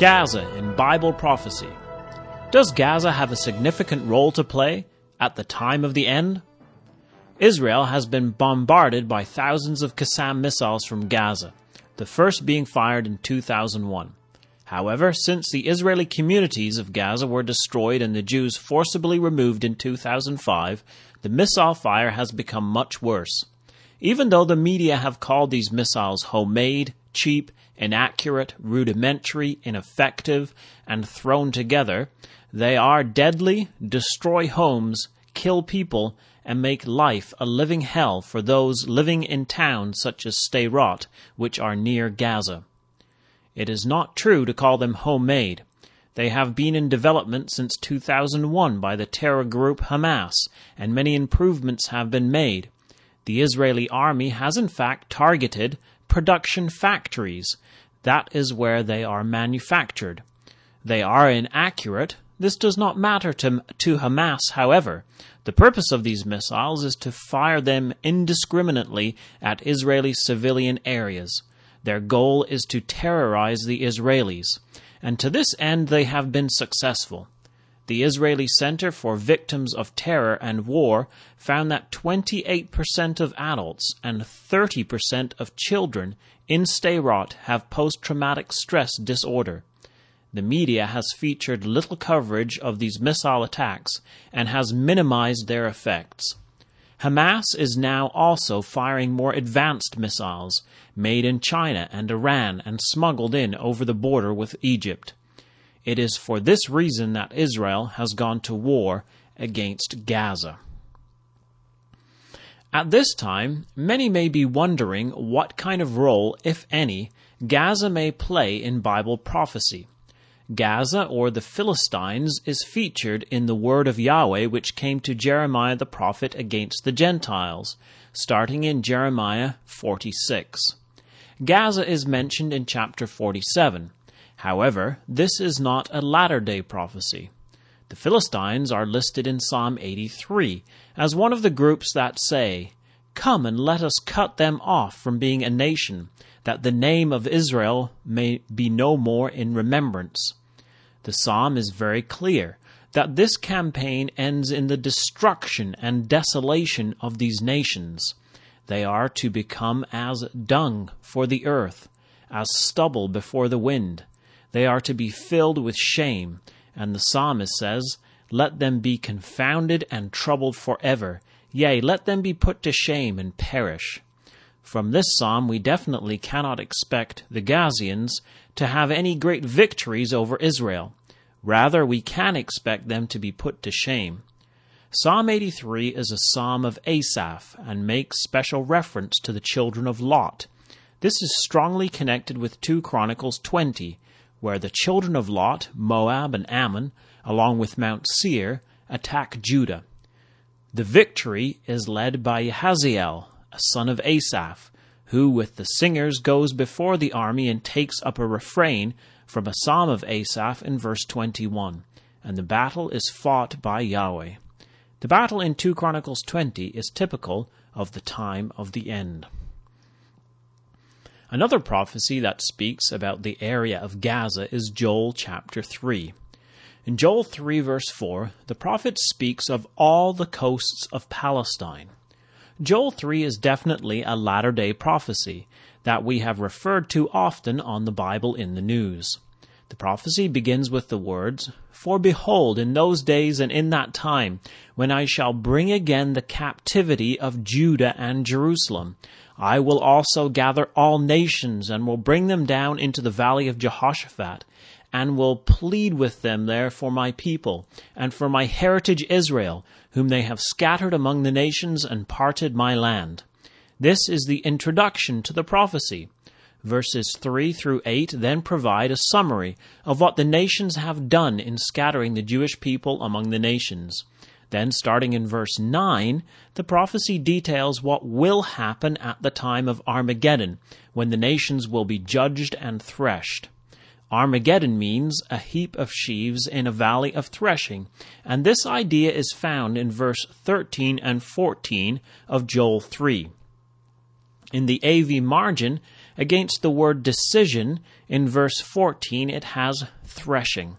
Gaza in Bible prophecy. Does Gaza have a significant role to play at the time of the end? Israel has been bombarded by thousands of Qassam missiles from Gaza, the first being fired in 2001. However, since the Israeli communities of Gaza were destroyed and the Jews forcibly removed in 2005, the missile fire has become much worse. Even though the media have called these missiles homemade, cheap, inaccurate, rudimentary, ineffective, and thrown together, they are deadly, destroy homes, kill people, and make life a living hell for those living in towns such as Sderot, which are near Gaza. It is not true to call them homemade. They have been in development since 2001 by the terror group Hamas, and many improvements have been made. The Israeli army has in fact targeted production factories. That is where they are manufactured. They are inaccurate. This does not matter to, to Hamas, however. The purpose of these missiles is to fire them indiscriminately at Israeli civilian areas. Their goal is to terrorize the Israelis, and to this end they have been successful. The Israeli Center for Victims of Terror and War found that 28% of adults and 30% of children in Sderot have post traumatic stress disorder. The media has featured little coverage of these missile attacks and has minimized their effects. Hamas is now also firing more advanced missiles made in China and Iran and smuggled in over the border with Egypt. It is for this reason that Israel has gone to war against Gaza. At this time, many may be wondering what kind of role, if any, Gaza may play in Bible prophecy. Gaza or the Philistines is featured in the word of Yahweh which came to Jeremiah the prophet against the Gentiles, starting in Jeremiah 46. Gaza is mentioned in chapter 47. However, this is not a latter day prophecy. The Philistines are listed in Psalm 83 as one of the groups that say, Come and let us cut them off from being a nation, that the name of Israel may be no more in remembrance. The psalm is very clear that this campaign ends in the destruction and desolation of these nations. They are to become as dung for the earth, as stubble before the wind. They are to be filled with shame, and the psalmist says, Let them be confounded and troubled forever. Yea, let them be put to shame and perish. From this psalm, we definitely cannot expect the Gazians to have any great victories over Israel. Rather, we can expect them to be put to shame. Psalm 83 is a psalm of Asaph and makes special reference to the children of Lot. This is strongly connected with 2 Chronicles 20, where the children of Lot, Moab and Ammon, along with Mount Seir, attack Judah. The victory is led by Yahaziel, a son of Asaph, who with the singers goes before the army and takes up a refrain from a psalm of Asaph in verse 21, and the battle is fought by Yahweh. The battle in 2 Chronicles 20 is typical of the time of the end. Another prophecy that speaks about the area of Gaza is Joel chapter 3. In Joel 3, verse 4, the prophet speaks of all the coasts of Palestine. Joel 3 is definitely a latter day prophecy that we have referred to often on the Bible in the news. The prophecy begins with the words, For behold, in those days and in that time, when I shall bring again the captivity of Judah and Jerusalem, I will also gather all nations and will bring them down into the valley of Jehoshaphat, and will plead with them there for my people, and for my heritage Israel, whom they have scattered among the nations and parted my land. This is the introduction to the prophecy. Verses 3 through 8 then provide a summary of what the nations have done in scattering the Jewish people among the nations. Then, starting in verse 9, the prophecy details what will happen at the time of Armageddon, when the nations will be judged and threshed. Armageddon means a heap of sheaves in a valley of threshing, and this idea is found in verse 13 and 14 of Joel 3. In the AV margin, against the word decision, in verse 14 it has threshing.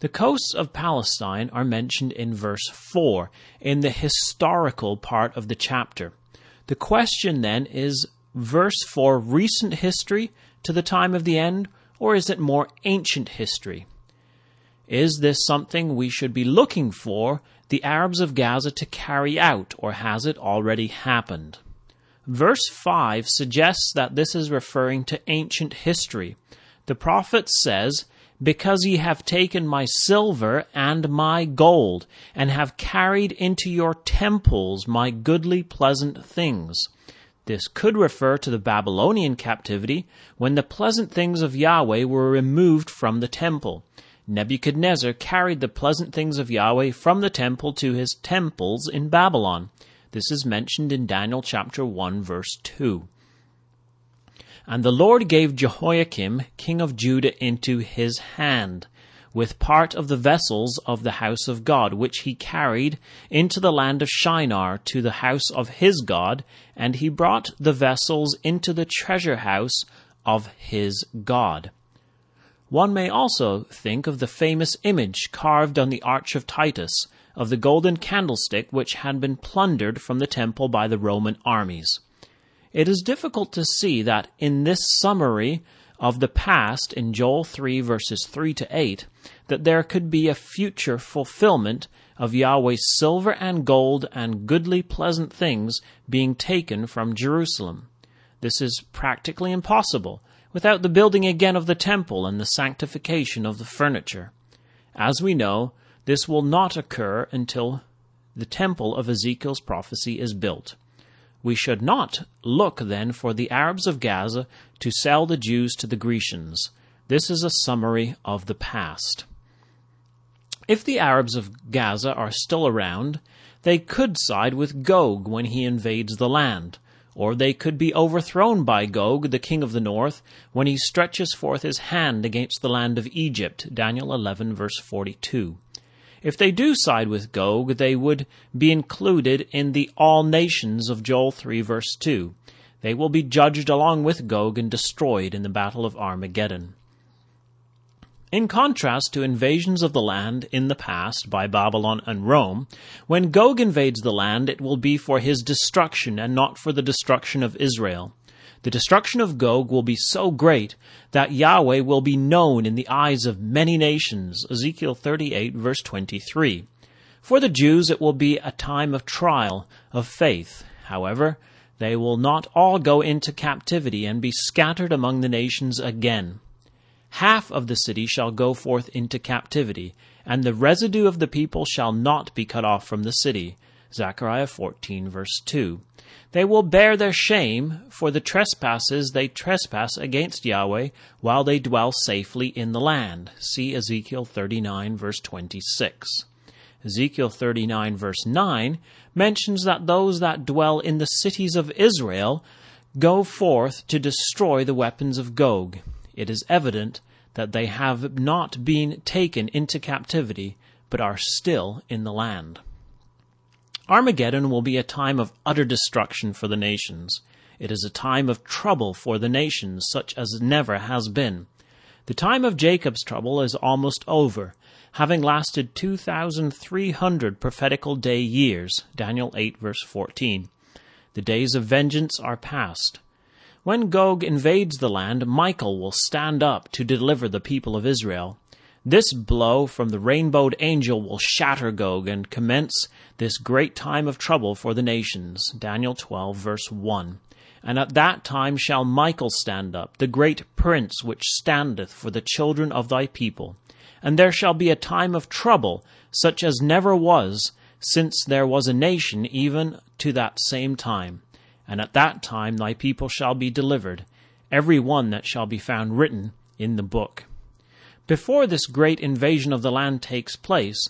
The coasts of Palestine are mentioned in verse 4, in the historical part of the chapter. The question then is verse 4 recent history to the time of the end, or is it more ancient history? Is this something we should be looking for the Arabs of Gaza to carry out, or has it already happened? Verse 5 suggests that this is referring to ancient history. The prophet says, Because ye have taken my silver and my gold, and have carried into your temples my goodly pleasant things. This could refer to the Babylonian captivity, when the pleasant things of Yahweh were removed from the temple. Nebuchadnezzar carried the pleasant things of Yahweh from the temple to his temples in Babylon. This is mentioned in Daniel chapter 1 verse 2. And the Lord gave Jehoiakim, king of Judah, into his hand, with part of the vessels of the house of God, which he carried into the land of Shinar to the house of his God, and he brought the vessels into the treasure house of his God. One may also think of the famous image carved on the Arch of Titus of the golden candlestick which had been plundered from the temple by the Roman armies. It is difficult to see that in this summary of the past in Joel 3 verses 3 to 8 that there could be a future fulfillment of Yahweh's silver and gold and goodly pleasant things being taken from Jerusalem. This is practically impossible without the building again of the temple and the sanctification of the furniture. As we know, this will not occur until the temple of Ezekiel's prophecy is built. We should not look then for the Arabs of Gaza to sell the Jews to the Grecians. This is a summary of the past. If the Arabs of Gaza are still around, they could side with Gog when he invades the land, or they could be overthrown by Gog, the king of the north, when he stretches forth his hand against the land of Egypt. Daniel 11, verse 42. If they do side with Gog, they would be included in the all nations of Joel 3, verse 2. They will be judged along with Gog and destroyed in the battle of Armageddon. In contrast to invasions of the land in the past by Babylon and Rome, when Gog invades the land, it will be for his destruction and not for the destruction of Israel. The destruction of Gog will be so great that Yahweh will be known in the eyes of many nations. Ezekiel 38, verse 23. For the Jews, it will be a time of trial, of faith. However, they will not all go into captivity and be scattered among the nations again half of the city shall go forth into captivity, and the residue of the people shall not be cut off from the city. Zechariah 14, verse 2. They will bear their shame for the trespasses they trespass against Yahweh while they dwell safely in the land. See Ezekiel 39, verse 26. Ezekiel 39, verse 9 mentions that those that dwell in the cities of Israel go forth to destroy the weapons of Gog it is evident that they have not been taken into captivity, but are still in the land. Armageddon will be a time of utter destruction for the nations. It is a time of trouble for the nations, such as never has been. The time of Jacob's trouble is almost over, having lasted 2,300 prophetical day years. Daniel 8, verse 14. The days of vengeance are past. When Gog invades the land, Michael will stand up to deliver the people of Israel. This blow from the rainbowed angel will shatter Gog and commence this great time of trouble for the nations. Daniel 12, verse 1. And at that time shall Michael stand up, the great prince which standeth for the children of thy people. And there shall be a time of trouble, such as never was, since there was a nation, even to that same time and at that time thy people shall be delivered, every one that shall be found written in the book. Before this great invasion of the land takes place,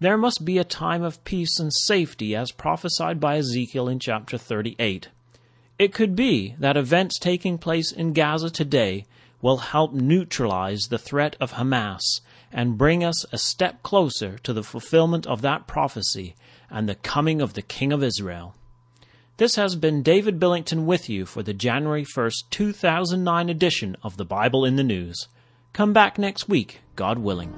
there must be a time of peace and safety as prophesied by Ezekiel in chapter 38. It could be that events taking place in Gaza today will help neutralize the threat of Hamas and bring us a step closer to the fulfillment of that prophecy and the coming of the King of Israel. This has been David Billington with you for the January 1st, 2009 edition of the Bible in the News. Come back next week, God willing.